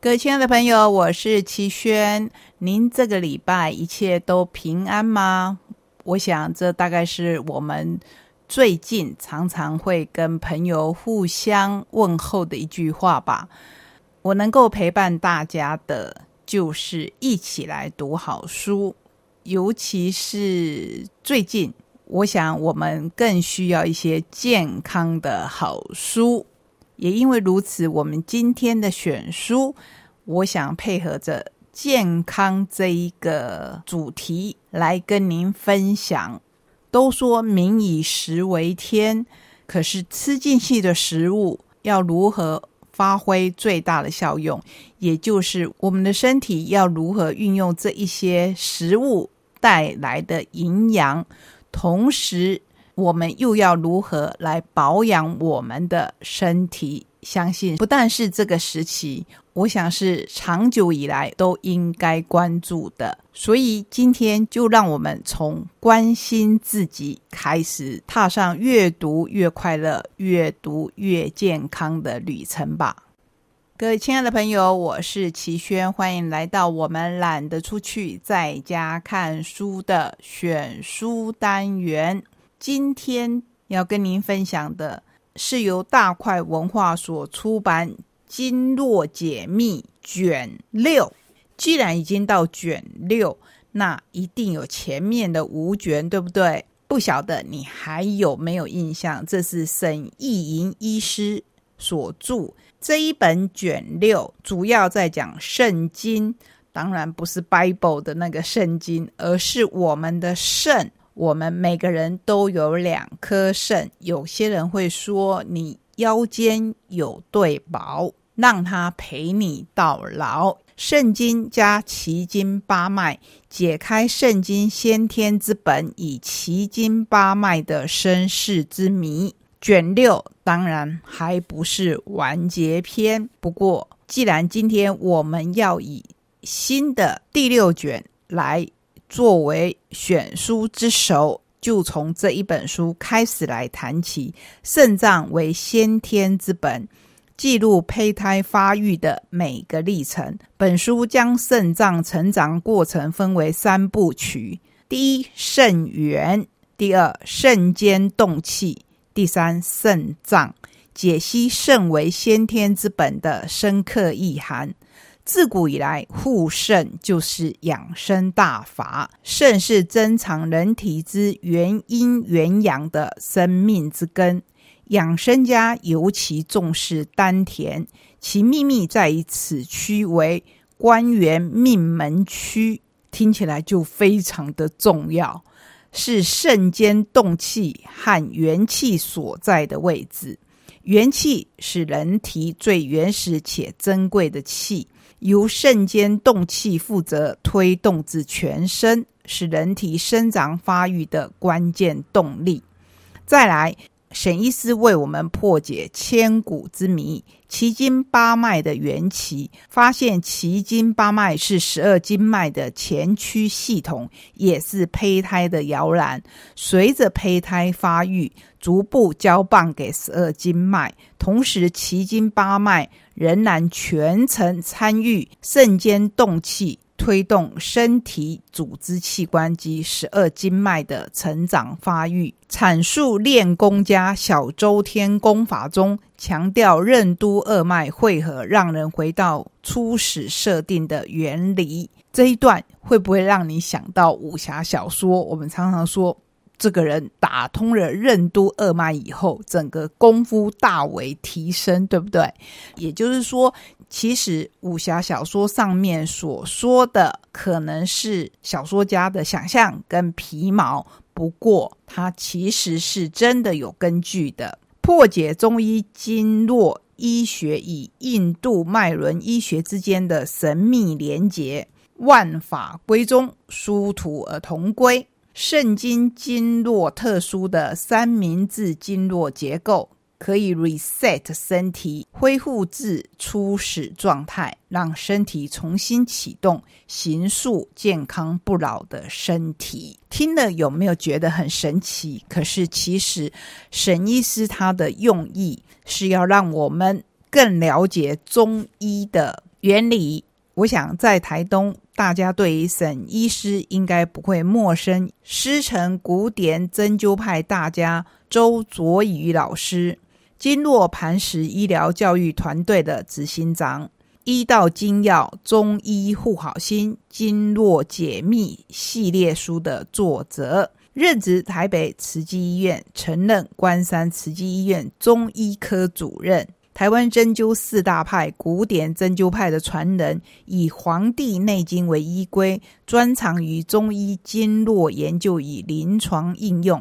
各位亲爱的朋友，我是齐轩。您这个礼拜一切都平安吗？我想这大概是我们最近常常会跟朋友互相问候的一句话吧。我能够陪伴大家的，就是一起来读好书，尤其是最近，我想我们更需要一些健康的好书。也因为如此，我们今天的选书，我想配合着健康这一个主题来跟您分享。都说民以食为天，可是吃进去的食物要如何发挥最大的效用？也就是我们的身体要如何运用这一些食物带来的营养，同时。我们又要如何来保养我们的身体？相信不但是这个时期，我想是长久以来都应该关注的。所以今天就让我们从关心自己开始，踏上越读越快乐、越读越健康的旅程吧。各位亲爱的朋友，我是齐轩，欢迎来到我们懒得出去，在家看书的选书单元。今天要跟您分享的是由大块文化所出版《经络解密》卷六。既然已经到卷六，那一定有前面的五卷，对不对？不晓得你还有没有印象？这是沈义莹医师所著这一本卷六，主要在讲圣经，当然不是 Bible 的那个圣经，而是我们的肾。我们每个人都有两颗肾，有些人会说你腰间有对宝，让他陪你到老。肾经加奇经八脉，解开肾经先天之本，以奇经八脉的身世之谜。卷六当然还不是完结篇，不过既然今天我们要以新的第六卷来。作为选书之首，就从这一本书开始来谈起。肾脏为先天之本，记录胚胎发育的每个历程。本书将肾脏成长过程分为三部曲：第一，肾源；第二，肾间动气；第三，肾脏。解析肾为先天之本的深刻意涵。自古以来，护肾就是养生大法。肾是珍藏人体之元阴元阳的生命之根，养生家尤其重视丹田，其秘密在于此区为关元命门区，听起来就非常的重要，是肾间动气和元气所在的位置。元气是人体最原始且珍贵的气。由肾间动气负责推动至全身，是人体生长发育的关键动力。再来，沈医师为我们破解千古之谜——奇经八脉的缘起，发现奇经八脉是十二经脉的前驱系统，也是胚胎的摇篮。随着胚胎发育，逐步交棒给十二经脉，同时奇经八脉。仍然全程参与肾间动气，推动身体组织器官及十二经脉的成长发育。阐述练功家小周天功法中强调任督二脉汇合，让人回到初始设定的原理。这一段会不会让你想到武侠小说？我们常常说。这个人打通了任督二脉以后，整个功夫大为提升，对不对？也就是说，其实武侠小说上面所说的，可能是小说家的想象跟皮毛，不过它其实是真的有根据的。破解中医经络医学与印度脉轮医学之间的神秘连结，万法归宗，殊途而同归。肾经经络特殊的三明治经络结构，可以 reset 身体，恢复至初始状态，让身体重新启动，形塑健康不老的身体。听了有没有觉得很神奇？可是其实沈医师他的用意是要让我们更了解中医的原理，我想在台东，大家对于沈医师应该不会陌生。师承古典针灸派大家周卓宇老师，经络磐石医疗教育团队的执行长。医道精要中医护好心经络解密系列书的作者，任职台北慈济医院，曾任关山慈济医院中医科主任。台湾针灸四大派古典针灸派的传人，以《黄帝内经》为依归，专长于中医经络研究与临床应用。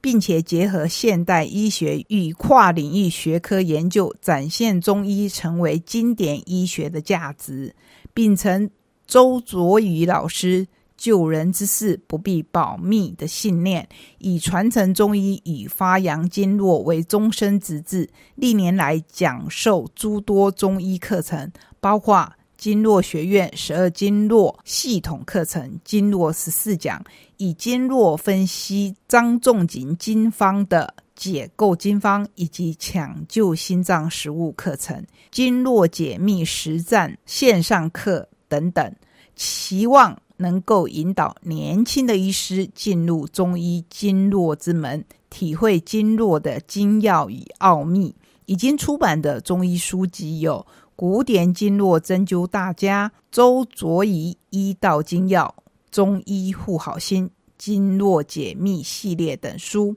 并且结合现代医学与跨领域学科研究，展现中医成为经典医学的价值。秉承周卓宇老师救人之事不必保密的信念，以传承中医以发扬经络为终身之志。历年来讲授诸多中医课程，包括。经络学院十二经络系统课程，经络十四讲，以经络分析张仲景经方的解构经方，以及抢救心脏食物课程，经络解密实战线上课等等，期望能够引导年轻的医师进入中医经络之门，体会经络的精要与奥秘。已经出版的中医书籍有。古典经络针灸大家周卓仪医道精要中医护好心经络解密系列等书，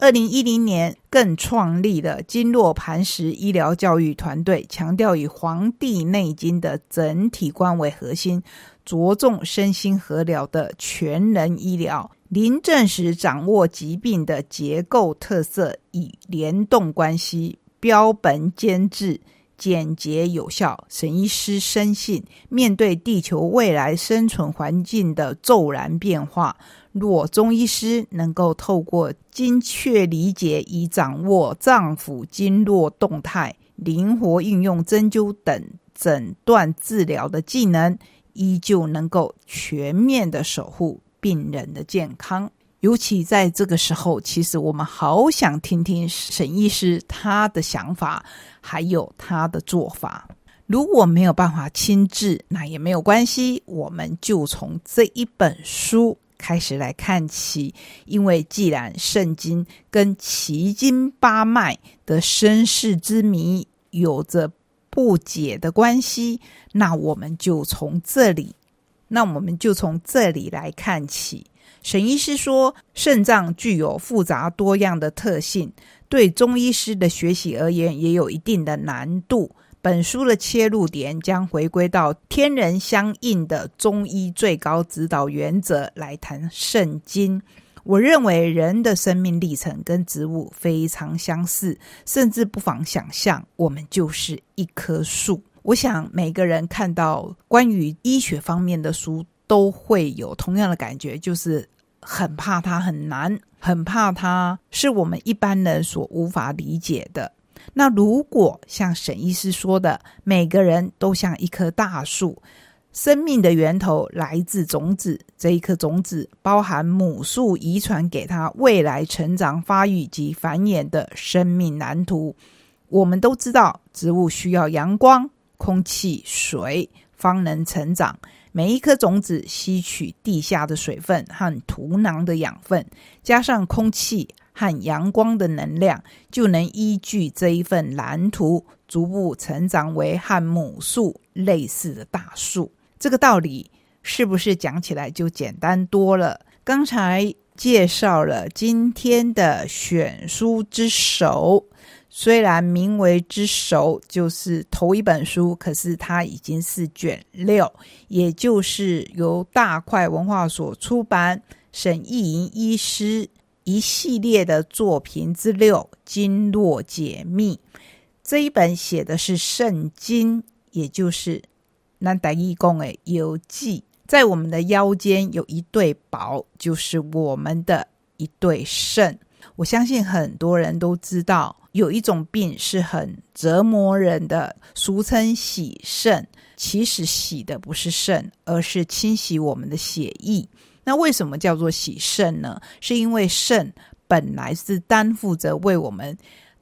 二零一零年更创立了经络磐石医疗教育团队，强调以《黄帝内经》的整体观为核心，着重身心合疗的全人医疗，临症时掌握疾病的结构特色与联动关系，标本兼治。简洁有效，沈医师深信，面对地球未来生存环境的骤然变化，若中医师能够透过精确理解以掌握脏腑经络动态，灵活运用针灸等诊断治疗的技能，依旧能够全面的守护病人的健康。尤其在这个时候，其实我们好想听听沈医师他的想法，还有他的做法。如果没有办法亲自，那也没有关系，我们就从这一本书开始来看起。因为既然圣经跟奇经八脉的身世之谜有着不解的关系，那我们就从这里，那我们就从这里来看起。沈医师说，肾脏具有复杂多样的特性，对中医师的学习而言也有一定的难度。本书的切入点将回归到天人相应的中医最高指导原则来谈肾经。我认为人的生命历程跟植物非常相似，甚至不妨想象我们就是一棵树。我想每个人看到关于医学方面的书。都会有同样的感觉，就是很怕它很难，很怕它是我们一般人所无法理解的。那如果像沈医师说的，每个人都像一棵大树，生命的源头来自种子，这一颗种子包含母树遗传给他未来成长、发育及繁衍的生命蓝图。我们都知道，植物需要阳光、空气、水，方能成长。每一颗种子吸取地下的水分和土壤的养分，加上空气和阳光的能量，就能依据这一份蓝图，逐步成长为和母树类似的大树。这个道理是不是讲起来就简单多了？刚才介绍了今天的选书之首。虽然名为之首，就是头一本书，可是它已经是卷六，也就是由大块文化所出版沈义莹医师一系列的作品之六《经络解密》。这一本写的是肾经，也就是南达义公的游记。在我们的腰间有一对宝，就是我们的一对肾。我相信很多人都知道。有一种病是很折磨人的，俗称洗肾。其实洗的不是肾，而是清洗我们的血液。那为什么叫做洗肾呢？是因为肾本来是担负着为我们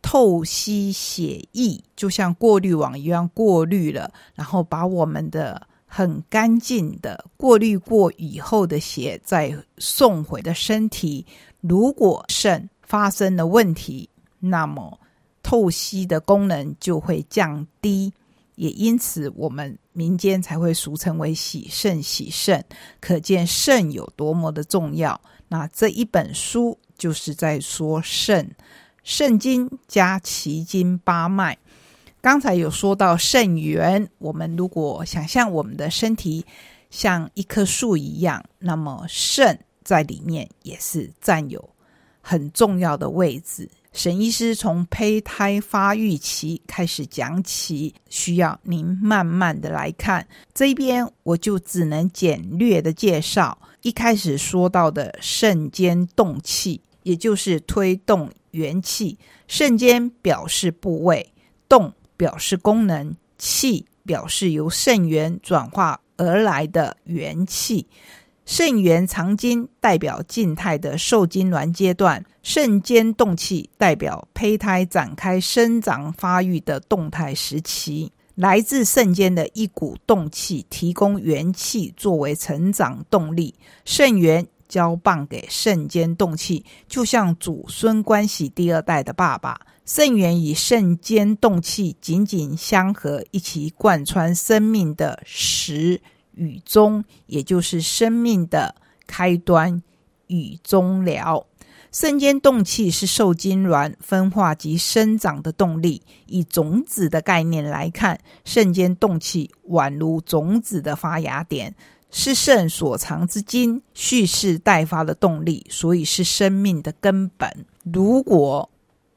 透析血液，就像过滤网一样过滤了，然后把我们的很干净的过滤过以后的血再送回的身体。如果肾发生了问题，那么透析的功能就会降低，也因此我们民间才会俗称为洗肾洗肾，可见肾有多么的重要。那这一本书就是在说肾，肾经加奇经八脉。刚才有说到肾源，我们如果想象我们的身体像一棵树一样，那么肾在里面也是占有。很重要的位置，沈医师从胚胎发育期开始讲起，需要您慢慢的来看。这边我就只能简略的介绍。一开始说到的肾间动气，也就是推动元气。肾间表示部位，动表示功能，气表示由肾元转化而来的元气。肾元藏精代表静态的受精卵阶段，肾间动气代表胚胎展开生长发育的动态时期。来自肾间的一股动气，提供元气作为成长动力。肾元交棒给肾间动气，就像祖孙关系第二代的爸爸。肾元与肾间动气紧紧相合，一起贯穿生命的始。与终，也就是生命的开端与终了。肾间动气是受精卵分化及生长的动力。以种子的概念来看，肾间动气宛如种子的发芽点，是肾所藏之精，蓄势待发的动力，所以是生命的根本。如果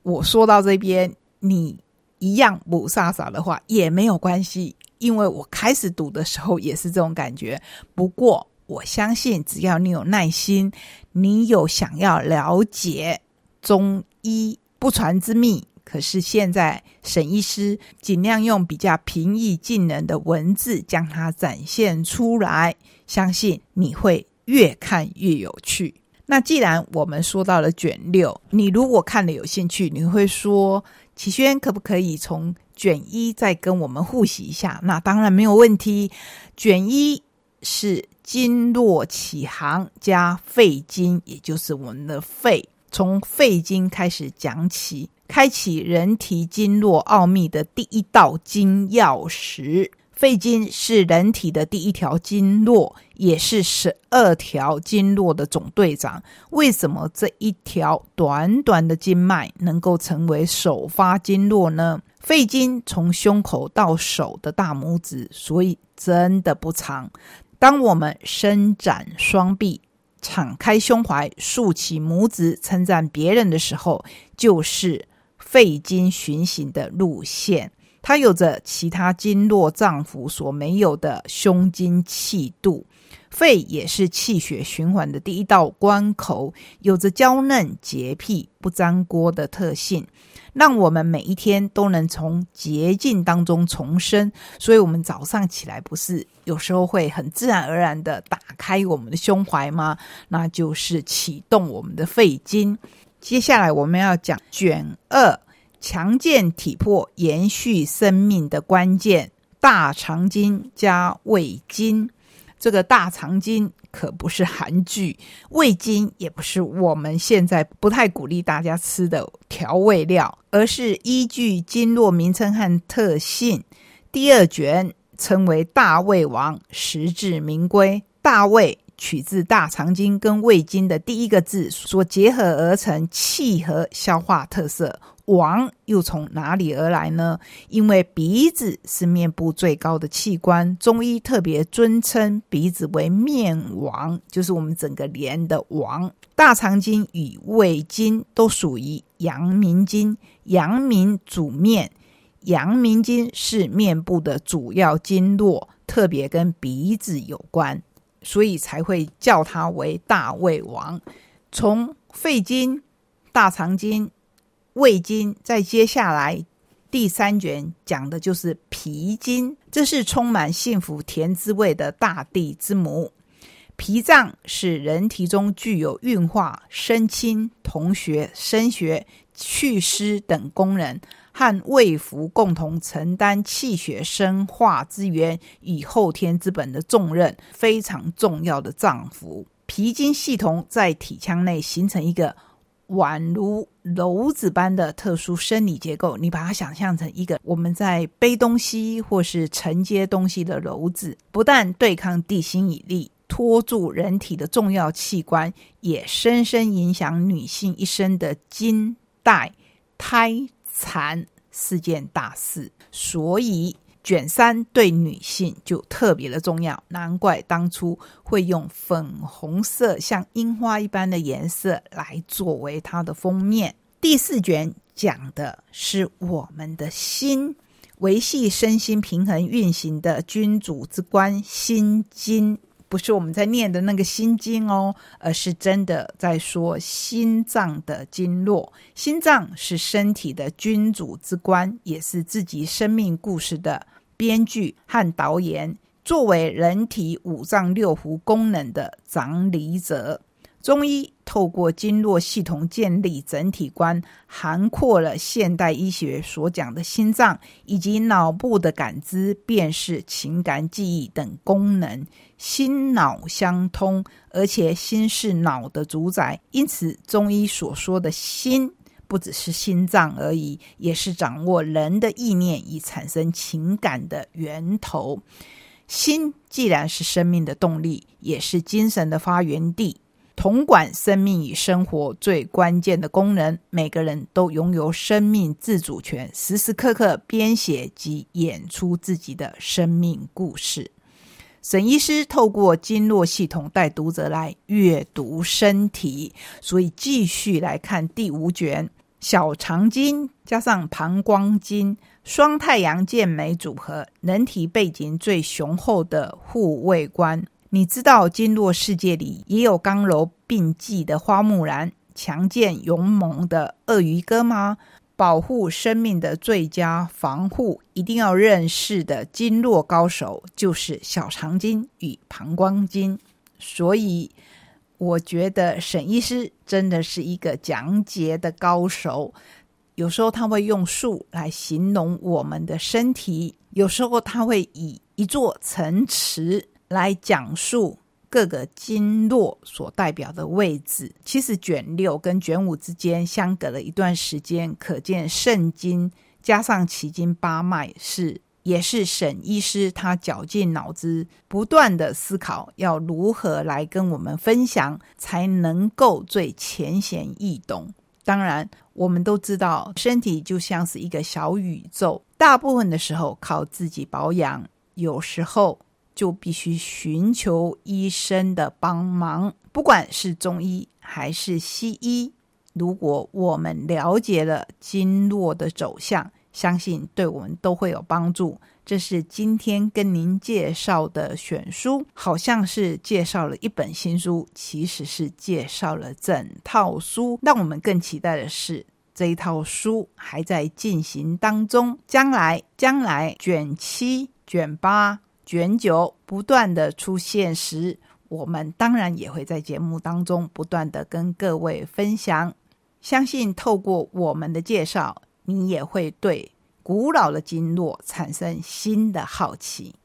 我说到这边，你一样不飒飒的话，也没有关系。因为我开始读的时候也是这种感觉，不过我相信只要你有耐心，你有想要了解中医不传之秘，可是现在沈医师尽量用比较平易近人的文字将它展现出来，相信你会越看越有趣。那既然我们说到了卷六，你如果看了有兴趣，你会说启轩可不可以从？卷一再跟我们复习一下，那当然没有问题。卷一是经络起航加肺经，也就是我们的肺，从肺经开始讲起，开启人体经络奥秘的第一道金钥匙。肺经是人体的第一条经络，也是十二条经络的总队长。为什么这一条短短的经脉能够成为首发经络呢？肺经从胸口到手的大拇指，所以真的不长。当我们伸展双臂、敞开胸怀、竖起拇指称赞别人的时候，就是肺经循行的路线。它有着其他经络脏腑所没有的胸襟气度。肺也是气血循环的第一道关口，有着娇嫩洁癖、不粘锅的特性，让我们每一天都能从洁净当中重生。所以，我们早上起来不是有时候会很自然而然的打开我们的胸怀吗？那就是启动我们的肺经。接下来我们要讲卷二，强健体魄、延续生命的关键——大肠经加胃经。这个大肠经可不是韩剧，味精也不是我们现在不太鼓励大家吃的调味料，而是依据经络名称和特性。第二卷称为大胃王，实至名归。大胃取自大肠经跟胃经的第一个字所结合而成，契合消化特色。王又从哪里而来呢？因为鼻子是面部最高的器官，中医特别尊称鼻子为面王，就是我们整个脸的王。大肠经与胃经都属于阳明经，阳明主面，阳明经是面部的主要经络，特别跟鼻子有关，所以才会叫它为大胃王。从肺经、大肠经。胃经，在接下来第三卷讲的就是脾经，这是充满幸福甜滋味的大地之母。脾脏是人体中具有运化、生清、同学、升学、祛湿等功能，和胃腑共同承担气血生化之源与后天之本的重任，非常重要的脏腑。脾经系统在体腔内形成一个宛如篓子般的特殊生理结构，你把它想象成一个我们在背东西或是承接东西的篓子，不但对抗地心引力。托住人体的重要器官，也深深影响女性一生的经、带、胎、产四件大事。所以卷三对女性就特别的重要，难怪当初会用粉红色像樱花一般的颜色来作为它的封面。第四卷讲的是我们的心，维系身心平衡运行的君主之官——心经。不是我们在念的那个心经哦，而是真的在说心脏的经络。心脏是身体的君主之官，也是自己生命故事的编剧和导演。作为人体五脏六腑功能的掌理者。中医透过经络系统建立整体观，涵括了现代医学所讲的心脏以及脑部的感知、辨识、情感、记忆等功能。心脑相通，而且心是脑的主宰，因此中医所说的心不只是心脏而已，也是掌握人的意念以产生情感的源头。心既然是生命的动力，也是精神的发源地。统管生命与生活最关键的功能，每个人都拥有生命自主权，时时刻刻编写及演出自己的生命故事。沈医师透过经络系统带读者来阅读身体，所以继续来看第五卷小肠经加上膀胱经双太阳健美组合，人体背景最雄厚的护卫官。你知道经络世界里也有刚柔并济的花木兰，强健勇猛的鳄鱼哥吗？保护生命的最佳防护，一定要认识的经络高手就是小肠经与膀胱经。所以，我觉得沈医师真的是一个讲解的高手。有时候他会用数来形容我们的身体，有时候他会以一座城池。来讲述各个经络所代表的位置。其实卷六跟卷五之间相隔了一段时间，可见肾经加上奇经八脉是也是沈医师他绞尽脑汁不断的思考，要如何来跟我们分享，才能够最浅显易懂。当然，我们都知道身体就像是一个小宇宙，大部分的时候靠自己保养，有时候。就必须寻求医生的帮忙，不管是中医还是西医。如果我们了解了经络的走向，相信对我们都会有帮助。这是今天跟您介绍的选书，好像是介绍了一本新书，其实是介绍了整套书。让我们更期待的是，这一套书还在进行当中，将来将来卷七、卷八。卷九不断的出现时，我们当然也会在节目当中不断的跟各位分享。相信透过我们的介绍，你也会对古老的经络产生新的好奇。